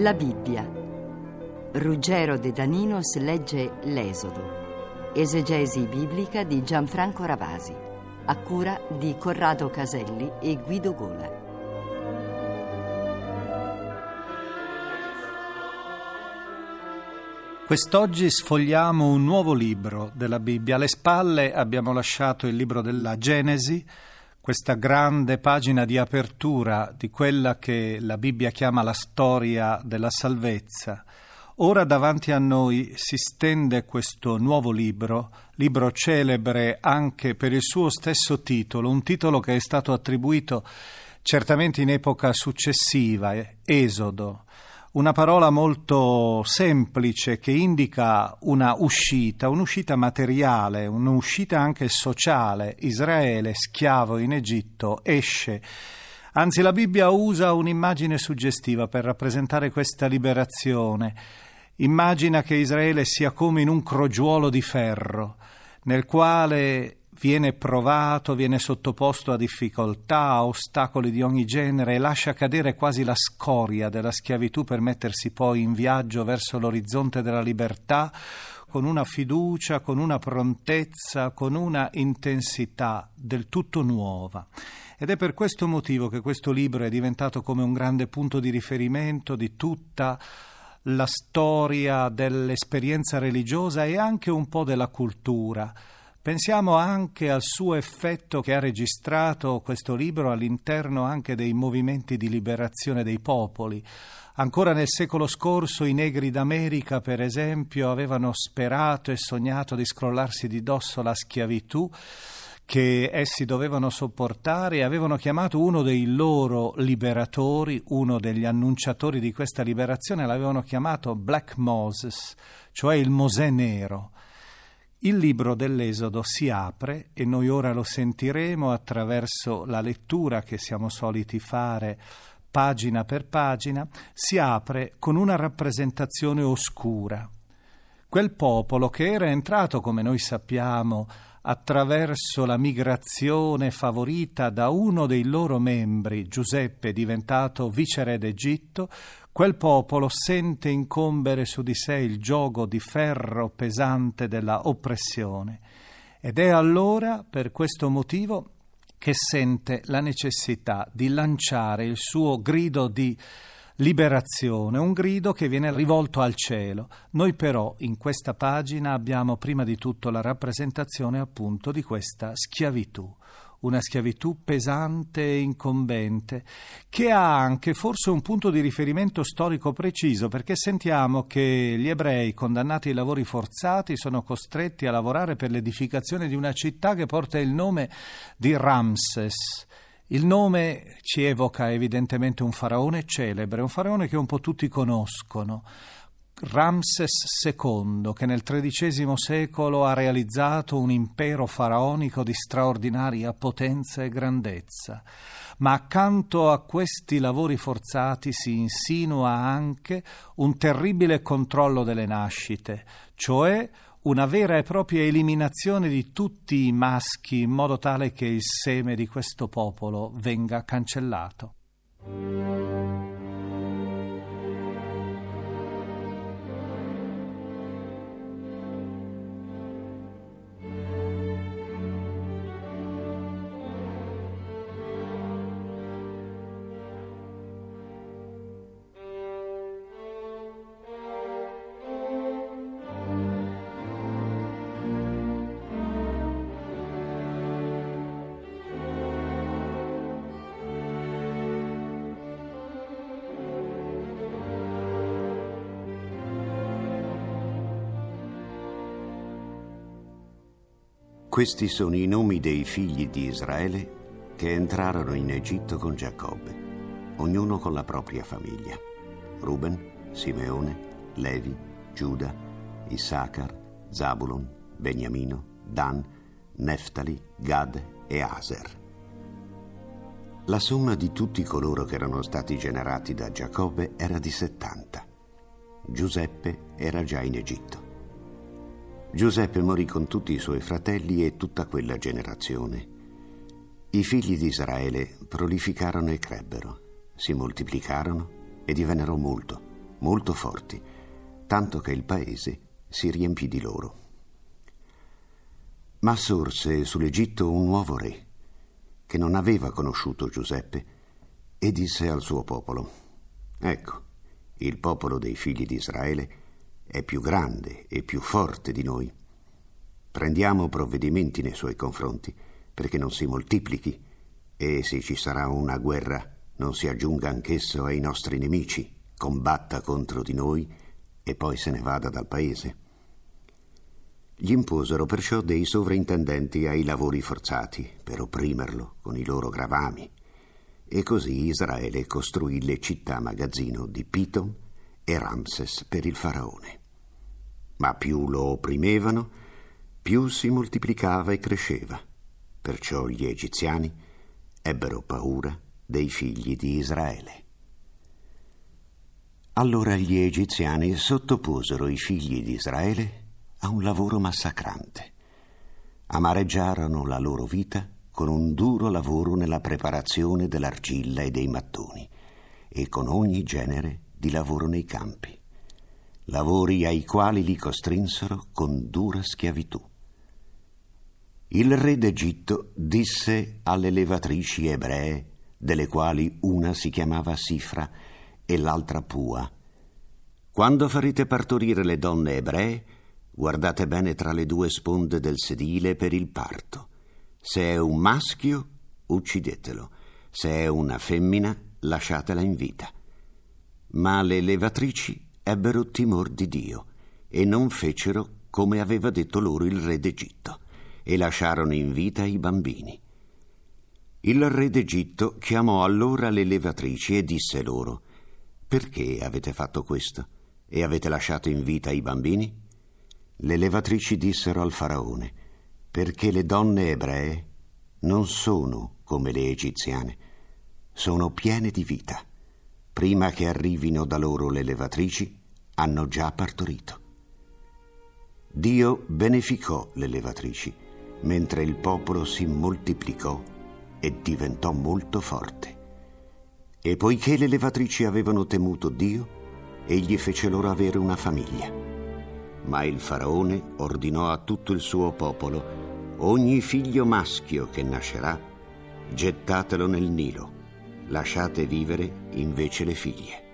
La Bibbia. Ruggero De Daninos legge L'Esodo. Esegesi biblica di Gianfranco Ravasi. A cura di Corrado Caselli e Guido Gola. Quest'oggi sfogliamo un nuovo libro della Bibbia. Alle spalle abbiamo lasciato il libro della Genesi, questa grande pagina di apertura di quella che la Bibbia chiama la storia della salvezza. Ora davanti a noi si stende questo nuovo libro, libro celebre anche per il suo stesso titolo, un titolo che è stato attribuito certamente in epoca successiva, Esodo una parola molto semplice che indica una uscita, un'uscita materiale, un'uscita anche sociale. Israele, schiavo in Egitto, esce. Anzi, la Bibbia usa un'immagine suggestiva per rappresentare questa liberazione. Immagina che Israele sia come in un crogiuolo di ferro, nel quale viene provato, viene sottoposto a difficoltà, a ostacoli di ogni genere e lascia cadere quasi la scoria della schiavitù per mettersi poi in viaggio verso l'orizzonte della libertà con una fiducia, con una prontezza, con una intensità del tutto nuova. Ed è per questo motivo che questo libro è diventato come un grande punto di riferimento di tutta la storia dell'esperienza religiosa e anche un po' della cultura Pensiamo anche al suo effetto che ha registrato questo libro all'interno anche dei movimenti di liberazione dei popoli. Ancora nel secolo scorso i negri d'America, per esempio, avevano sperato e sognato di scrollarsi di dosso la schiavitù che essi dovevano sopportare e avevano chiamato uno dei loro liberatori, uno degli annunciatori di questa liberazione, l'avevano chiamato Black Moses, cioè il Mosè nero. Il libro dell'Esodo si apre e noi ora lo sentiremo attraverso la lettura che siamo soliti fare pagina per pagina, si apre con una rappresentazione oscura. Quel popolo che era entrato, come noi sappiamo, attraverso la migrazione favorita da uno dei loro membri, Giuseppe, diventato viceré d'Egitto, quel popolo sente incombere su di sé il gioco di ferro pesante della oppressione ed è allora per questo motivo che sente la necessità di lanciare il suo grido di liberazione, un grido che viene rivolto al cielo. Noi però in questa pagina abbiamo prima di tutto la rappresentazione appunto di questa schiavitù una schiavitù pesante e incombente, che ha anche forse un punto di riferimento storico preciso, perché sentiamo che gli ebrei condannati ai lavori forzati sono costretti a lavorare per l'edificazione di una città che porta il nome di Ramses. Il nome ci evoca evidentemente un faraone celebre, un faraone che un po' tutti conoscono. Ramses II, che nel XIII secolo ha realizzato un impero faraonico di straordinaria potenza e grandezza. Ma accanto a questi lavori forzati si insinua anche un terribile controllo delle nascite, cioè una vera e propria eliminazione di tutti i maschi in modo tale che il seme di questo popolo venga cancellato. Questi sono i nomi dei figli di Israele che entrarono in Egitto con Giacobbe, ognuno con la propria famiglia. Ruben, Simeone, Levi, Giuda, Issachar, Zabulon, Beniamino, Dan, Neftali, Gad e Aser. La somma di tutti coloro che erano stati generati da Giacobbe era di 70. Giuseppe era già in Egitto. Giuseppe morì con tutti i suoi fratelli e tutta quella generazione. I figli di Israele prolificarono e crebbero, si moltiplicarono e divennero molto. molto forti, tanto che il paese si riempì di loro. Ma sorse sull'Egitto un nuovo re, che non aveva conosciuto Giuseppe, e disse al suo popolo, Ecco, il popolo dei figli di Israele è più grande e più forte di noi. Prendiamo provvedimenti nei suoi confronti, perché non si moltiplichi, e se ci sarà una guerra non si aggiunga anch'esso ai nostri nemici, combatta contro di noi e poi se ne vada dal paese. Gli imposero perciò dei sovrintendenti ai lavori forzati per opprimerlo con i loro gravami. E così Israele costruì le città magazzino di Piton e Ramses per il faraone. Ma più lo opprimevano, più si moltiplicava e cresceva. Perciò gli egiziani ebbero paura dei figli di Israele. Allora gli egiziani sottoposero i figli di Israele a un lavoro massacrante. Amareggiarono la loro vita con un duro lavoro nella preparazione dell'argilla e dei mattoni e con ogni genere di lavoro nei campi, lavori ai quali li costrinsero con dura schiavitù. Il re d'Egitto disse alle levatrici ebree, delle quali una si chiamava Sifra, e l'altra Pua. Quando farete partorire le donne ebree, guardate bene tra le due sponde del sedile per il parto. Se è un maschio, uccidetelo. Se è una femmina, lasciatela in vita. Ma le levatrici ebbero timor di Dio e non fecero come aveva detto loro il re d'Egitto e lasciarono in vita i bambini. Il re d'Egitto chiamò allora le levatrici e disse loro perché avete fatto questo? E avete lasciato in vita i bambini? Le levatrici dissero al faraone, perché le donne ebree non sono come le egiziane, sono piene di vita. Prima che arrivino da loro le levatrici, hanno già partorito. Dio beneficò le levatrici, mentre il popolo si moltiplicò e diventò molto forte. E poiché le levatrici avevano temuto Dio, egli fece loro avere una famiglia. Ma il faraone ordinò a tutto il suo popolo, ogni figlio maschio che nascerà, gettatelo nel Nilo, lasciate vivere invece le figlie.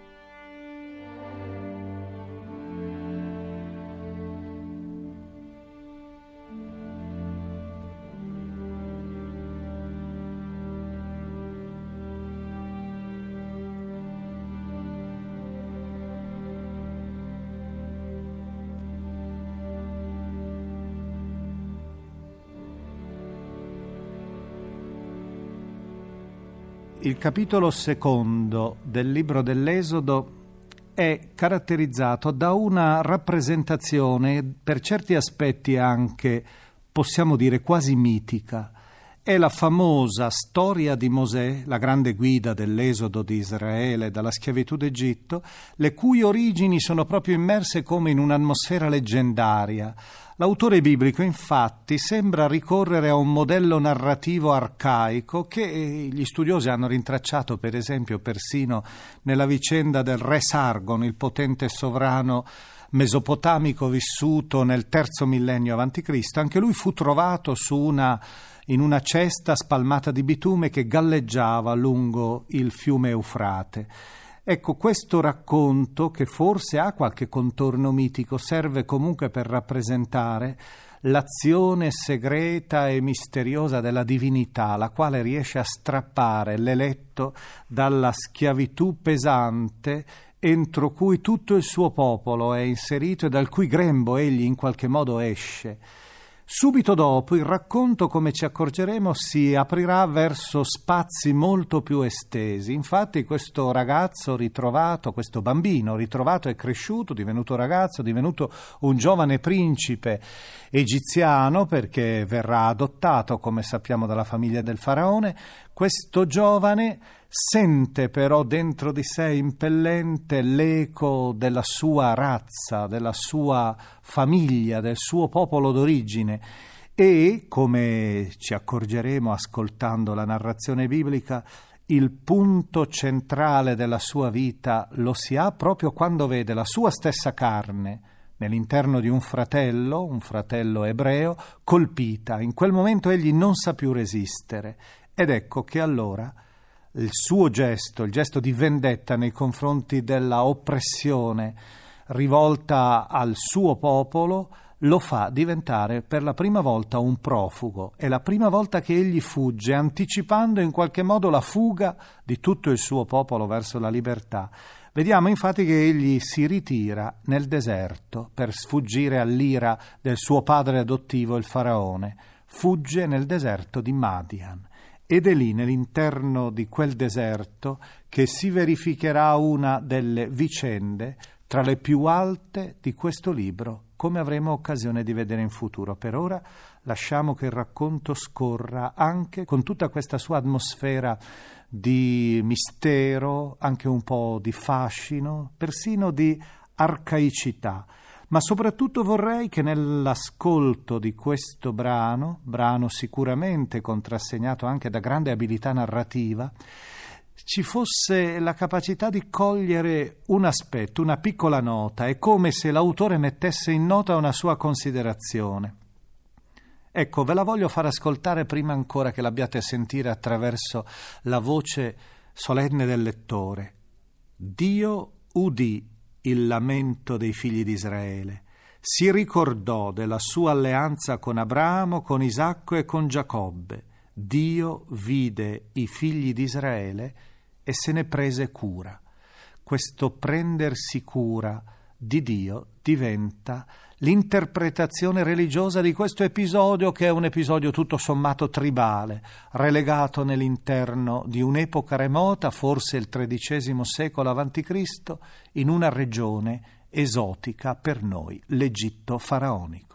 Il capitolo secondo del libro dell'Esodo è caratterizzato da una rappresentazione, per certi aspetti anche, possiamo dire, quasi mitica. È la famosa storia di Mosè, la grande guida dell'esodo di Israele dalla schiavitù d'Egitto, le cui origini sono proprio immerse come in un'atmosfera leggendaria, L'autore biblico infatti sembra ricorrere a un modello narrativo arcaico che gli studiosi hanno rintracciato per esempio persino nella vicenda del re Sargon, il potente sovrano mesopotamico vissuto nel terzo millennio a.C. Anche lui fu trovato una, in una cesta spalmata di bitume che galleggiava lungo il fiume Eufrate. Ecco, questo racconto, che forse ha qualche contorno mitico, serve comunque per rappresentare l'azione segreta e misteriosa della divinità, la quale riesce a strappare l'eletto dalla schiavitù pesante entro cui tutto il suo popolo è inserito e dal cui grembo egli in qualche modo esce. Subito dopo il racconto, come ci accorgeremo, si aprirà verso spazi molto più estesi. Infatti questo ragazzo ritrovato, questo bambino ritrovato è cresciuto, divenuto ragazzo, divenuto un giovane principe egiziano perché verrà adottato, come sappiamo, dalla famiglia del faraone. Questo giovane sente però dentro di sé impellente l'eco della sua razza, della sua famiglia, del suo popolo d'origine e, come ci accorgeremo ascoltando la narrazione biblica, il punto centrale della sua vita lo si ha proprio quando vede la sua stessa carne nell'interno di un fratello, un fratello ebreo, colpita. In quel momento egli non sa più resistere ed ecco che allora il suo gesto, il gesto di vendetta nei confronti della oppressione rivolta al suo popolo, lo fa diventare per la prima volta un profugo. È la prima volta che egli fugge, anticipando in qualche modo la fuga di tutto il suo popolo verso la libertà. Vediamo infatti che egli si ritira nel deserto per sfuggire all'ira del suo padre adottivo, il faraone. Fugge nel deserto di Madian. Ed è lì, nell'interno di quel deserto, che si verificherà una delle vicende tra le più alte di questo libro come avremo occasione di vedere in futuro. Per ora lasciamo che il racconto scorra anche con tutta questa sua atmosfera di mistero, anche un po' di fascino, persino di arcaicità. Ma soprattutto vorrei che nell'ascolto di questo brano, brano sicuramente contrassegnato anche da grande abilità narrativa, ci fosse la capacità di cogliere un aspetto, una piccola nota, è come se l'autore mettesse in nota una sua considerazione. Ecco, ve la voglio far ascoltare prima ancora che l'abbiate sentire attraverso la voce solenne del lettore. Dio udì il lamento dei figli di Israele, si ricordò della sua alleanza con Abramo, con Isacco e con Giacobbe Dio vide i figli di Israele e se ne prese cura. Questo prendersi cura di Dio diventa l'interpretazione religiosa di questo episodio che è un episodio tutto sommato tribale, relegato nell'interno di un'epoca remota, forse il XIII secolo a.C., in una regione esotica per noi, l'Egitto faraonico.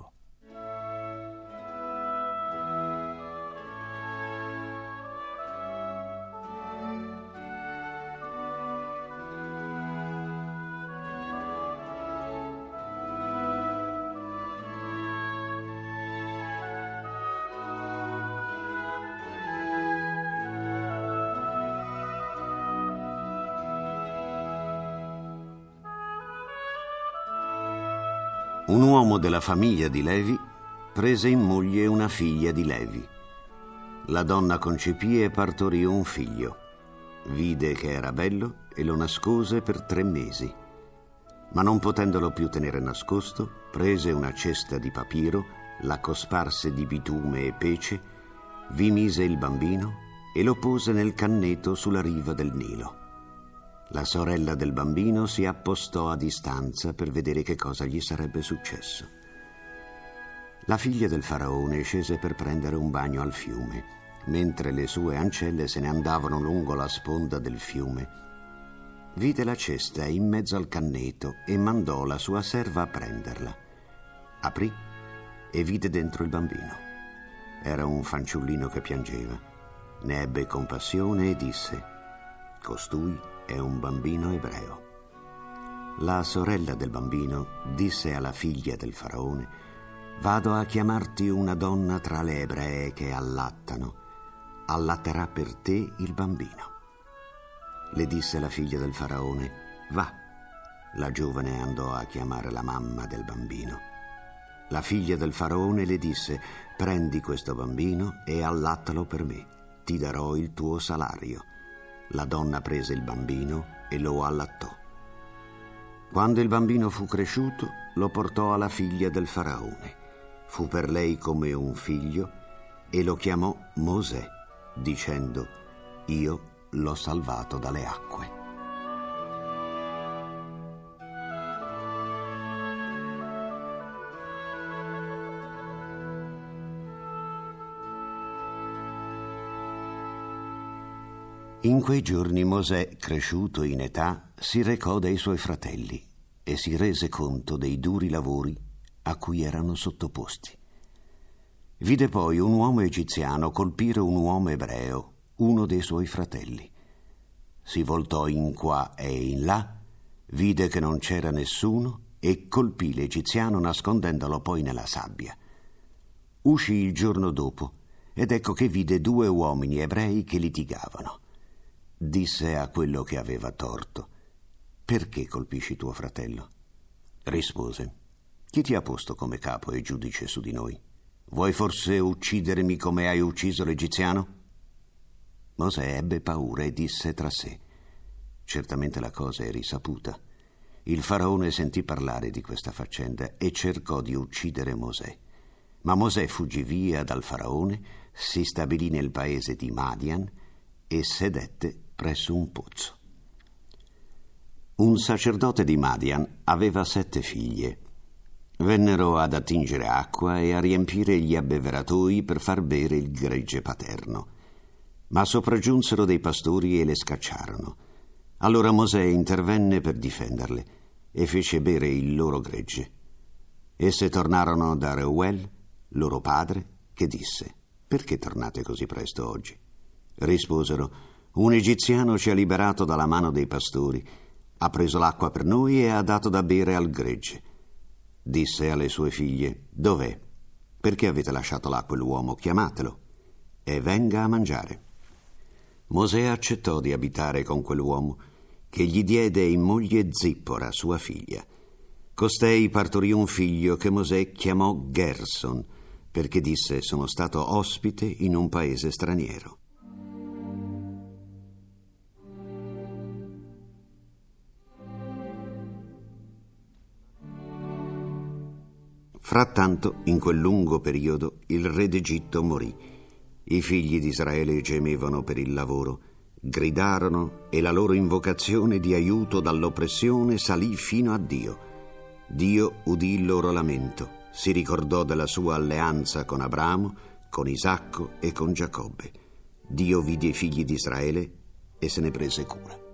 Un uomo della famiglia di Levi prese in moglie una figlia di Levi. La donna concepì e partorì un figlio. Vide che era bello e lo nascose per tre mesi. Ma non potendolo più tenere nascosto, prese una cesta di papiro, la cosparse di bitume e pece, vi mise il bambino e lo pose nel canneto sulla riva del Nilo. La sorella del bambino si appostò a distanza per vedere che cosa gli sarebbe successo. La figlia del faraone scese per prendere un bagno al fiume, mentre le sue ancelle se ne andavano lungo la sponda del fiume. Vide la cesta in mezzo al canneto e mandò la sua serva a prenderla. Aprì e vide dentro il bambino. Era un fanciullino che piangeva. Ne ebbe compassione e disse, Costui è un bambino ebreo. La sorella del bambino disse alla figlia del faraone, Vado a chiamarti una donna tra le ebree che allattano. Allatterà per te il bambino. Le disse la figlia del faraone, Va. La giovane andò a chiamare la mamma del bambino. La figlia del faraone le disse, Prendi questo bambino e allattalo per me. Ti darò il tuo salario. La donna prese il bambino e lo allattò. Quando il bambino fu cresciuto, lo portò alla figlia del faraone. Fu per lei come un figlio e lo chiamò Mosè, dicendo, Io l'ho salvato dalle acque. In quei giorni Mosè, cresciuto in età, si recò dai suoi fratelli e si rese conto dei duri lavori a cui erano sottoposti. Vide poi un uomo egiziano colpire un uomo ebreo, uno dei suoi fratelli. Si voltò in qua e in là, vide che non c'era nessuno e colpì l'egiziano nascondendolo poi nella sabbia. Uscì il giorno dopo ed ecco che vide due uomini ebrei che litigavano. Disse a quello che aveva torto, perché colpisci tuo fratello? Rispose, chi ti ha posto come capo e giudice su di noi? Vuoi forse uccidermi come hai ucciso l'egiziano? Mosè ebbe paura e disse tra sé, certamente la cosa è risaputa. Il faraone sentì parlare di questa faccenda e cercò di uccidere Mosè. Ma Mosè fuggì via dal faraone, si stabilì nel paese di Madian e sedette presso un pozzo. Un sacerdote di Madian aveva sette figlie. Vennero ad attingere acqua e a riempire gli abbeveratoi per far bere il gregge paterno. Ma sopraggiunsero dei pastori e le scacciarono. Allora Mosè intervenne per difenderle e fece bere il loro gregge. Esse tornarono da Reuel, loro padre, che disse: Perché tornate così presto oggi? Risposero: Un egiziano ci ha liberato dalla mano dei pastori ha preso l'acqua per noi e ha dato da bere al gregge. Disse alle sue figlie, Dov'è? Perché avete lasciato là quell'uomo? Chiamatelo e venga a mangiare. Mosè accettò di abitare con quell'uomo, che gli diede in moglie Zippora, sua figlia. Costei partorì un figlio che Mosè chiamò Gerson, perché disse sono stato ospite in un paese straniero. Frattanto, in quel lungo periodo, il re d'Egitto morì. I figli di Israele gemevano per il lavoro, gridarono e la loro invocazione di aiuto dall'oppressione salì fino a Dio. Dio udì il loro lamento, si ricordò della sua alleanza con Abramo, con Isacco e con Giacobbe. Dio vide i figli di Israele e se ne prese cura.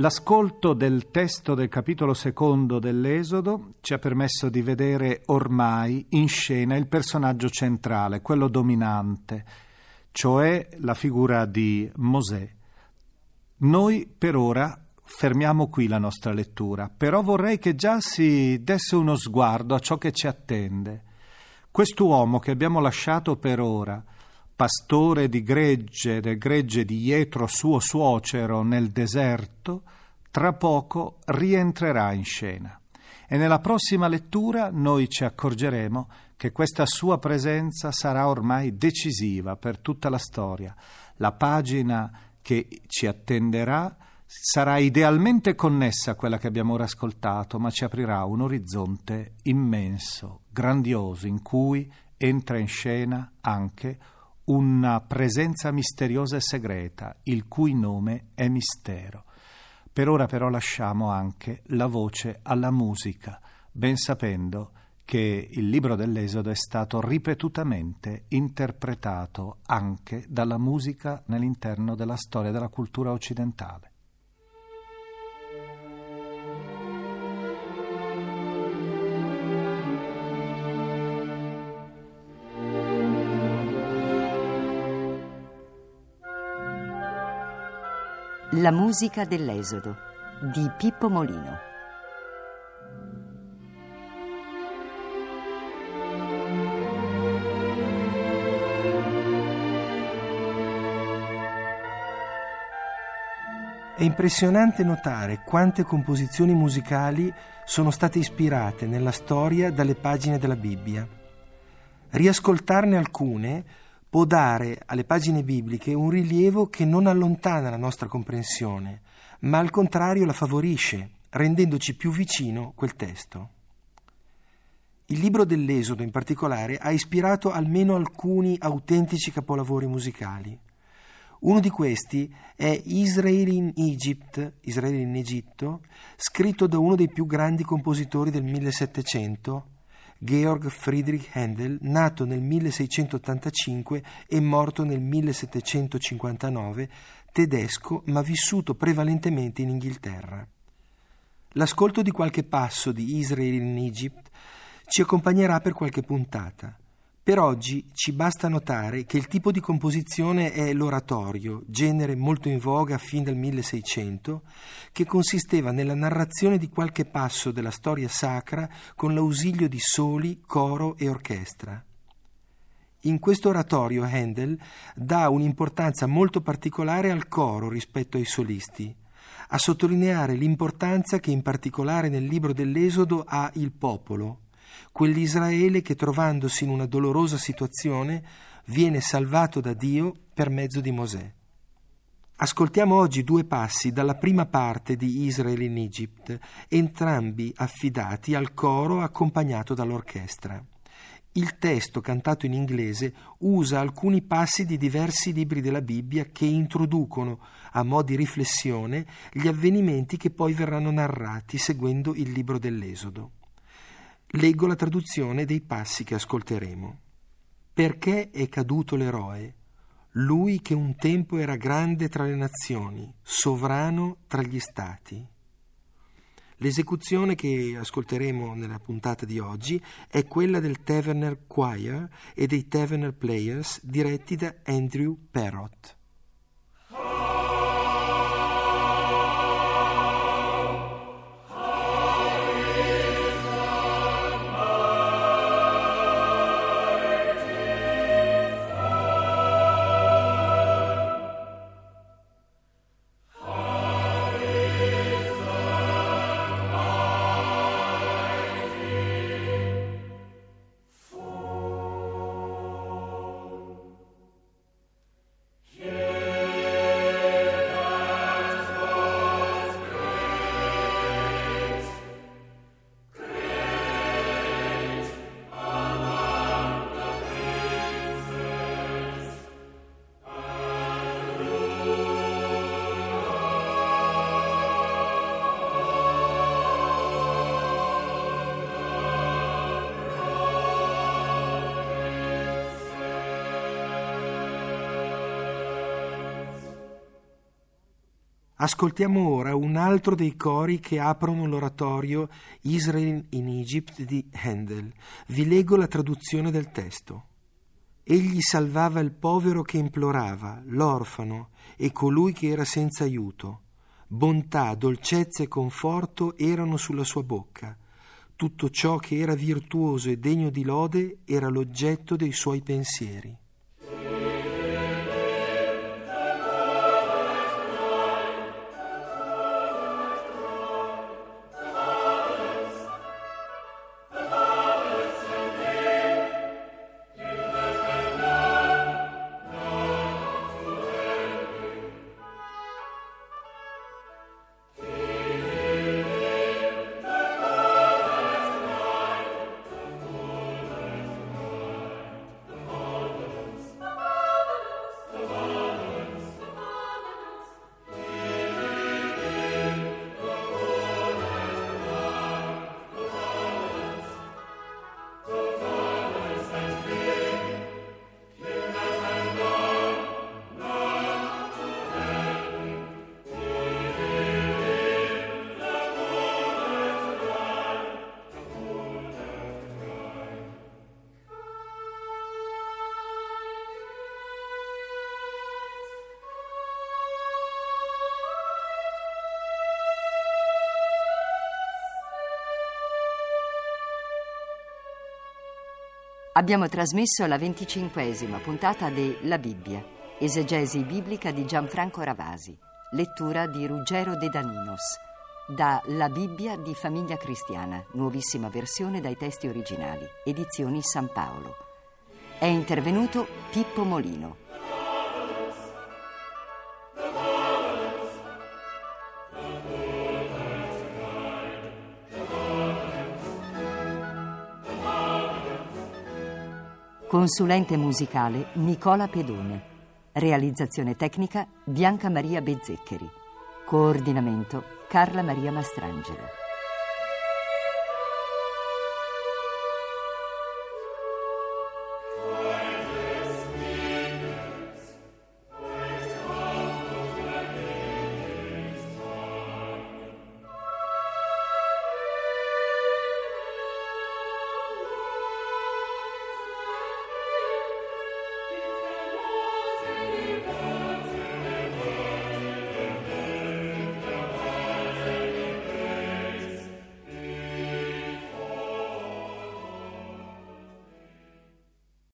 L'ascolto del testo del capitolo secondo dell'Esodo ci ha permesso di vedere ormai in scena il personaggio centrale, quello dominante, cioè la figura di Mosè. Noi per ora fermiamo qui la nostra lettura, però vorrei che già si desse uno sguardo a ciò che ci attende. Quest'uomo che abbiamo lasciato per ora, pastore di gregge, del gregge di Jetro suo suocero nel deserto, tra poco rientrerà in scena. E nella prossima lettura noi ci accorgeremo che questa sua presenza sarà ormai decisiva per tutta la storia. La pagina che ci attenderà sarà idealmente connessa a quella che abbiamo ora ascoltato, ma ci aprirà un orizzonte immenso, grandioso, in cui entra in scena anche una presenza misteriosa e segreta, il cui nome è mistero. Per ora però lasciamo anche la voce alla musica, ben sapendo che il libro dell'Esodo è stato ripetutamente interpretato anche dalla musica nell'interno della storia della cultura occidentale. La musica dell'Esodo di Pippo Molino. È impressionante notare quante composizioni musicali sono state ispirate nella storia dalle pagine della Bibbia. Riascoltarne alcune può dare alle pagine bibliche un rilievo che non allontana la nostra comprensione, ma al contrario la favorisce, rendendoci più vicino quel testo. Il libro dell'Esodo in particolare ha ispirato almeno alcuni autentici capolavori musicali. Uno di questi è Israel in Egypt, Israele in Egitto, scritto da uno dei più grandi compositori del 1700, Georg Friedrich Händel, nato nel 1685 e morto nel 1759, tedesco ma vissuto prevalentemente in Inghilterra. L'ascolto di qualche passo di Israel in Egypt ci accompagnerà per qualche puntata. Per oggi ci basta notare che il tipo di composizione è l'oratorio, genere molto in voga fin dal 1600, che consisteva nella narrazione di qualche passo della storia sacra con l'ausilio di soli, coro e orchestra. In questo oratorio Handel dà un'importanza molto particolare al coro rispetto ai solisti, a sottolineare l'importanza che in particolare nel libro dell'Esodo ha il popolo, quell'Israele che trovandosi in una dolorosa situazione viene salvato da Dio per mezzo di Mosè. Ascoltiamo oggi due passi dalla prima parte di Israel in Egypt, entrambi affidati al coro accompagnato dall'orchestra. Il testo, cantato in inglese, usa alcuni passi di diversi libri della Bibbia che introducono, a mo' di riflessione, gli avvenimenti che poi verranno narrati seguendo il libro dell'Esodo. Leggo la traduzione dei passi che ascolteremo. Perché è caduto l'eroe? Lui che un tempo era grande tra le nazioni, sovrano tra gli stati. L'esecuzione che ascolteremo nella puntata di oggi è quella del Taverner Choir e dei Taverner Players diretti da Andrew Perrott. Ascoltiamo ora un altro dei cori che aprono l'oratorio Israel in Egypt di Handel. Vi leggo la traduzione del testo. Egli salvava il povero che implorava, l'orfano e colui che era senza aiuto. Bontà, dolcezza e conforto erano sulla sua bocca. Tutto ciò che era virtuoso e degno di lode era l'oggetto dei suoi pensieri. Abbiamo trasmesso la venticinquesima puntata di La Bibbia, esegesi biblica di Gianfranco Ravasi, lettura di Ruggero De Daninos, da La Bibbia di Famiglia Cristiana, nuovissima versione dai testi originali, edizioni San Paolo. È intervenuto Pippo Molino. Consulente musicale Nicola Pedone. Realizzazione tecnica Bianca Maria Bezzeccheri. Coordinamento Carla Maria Mastrangelo.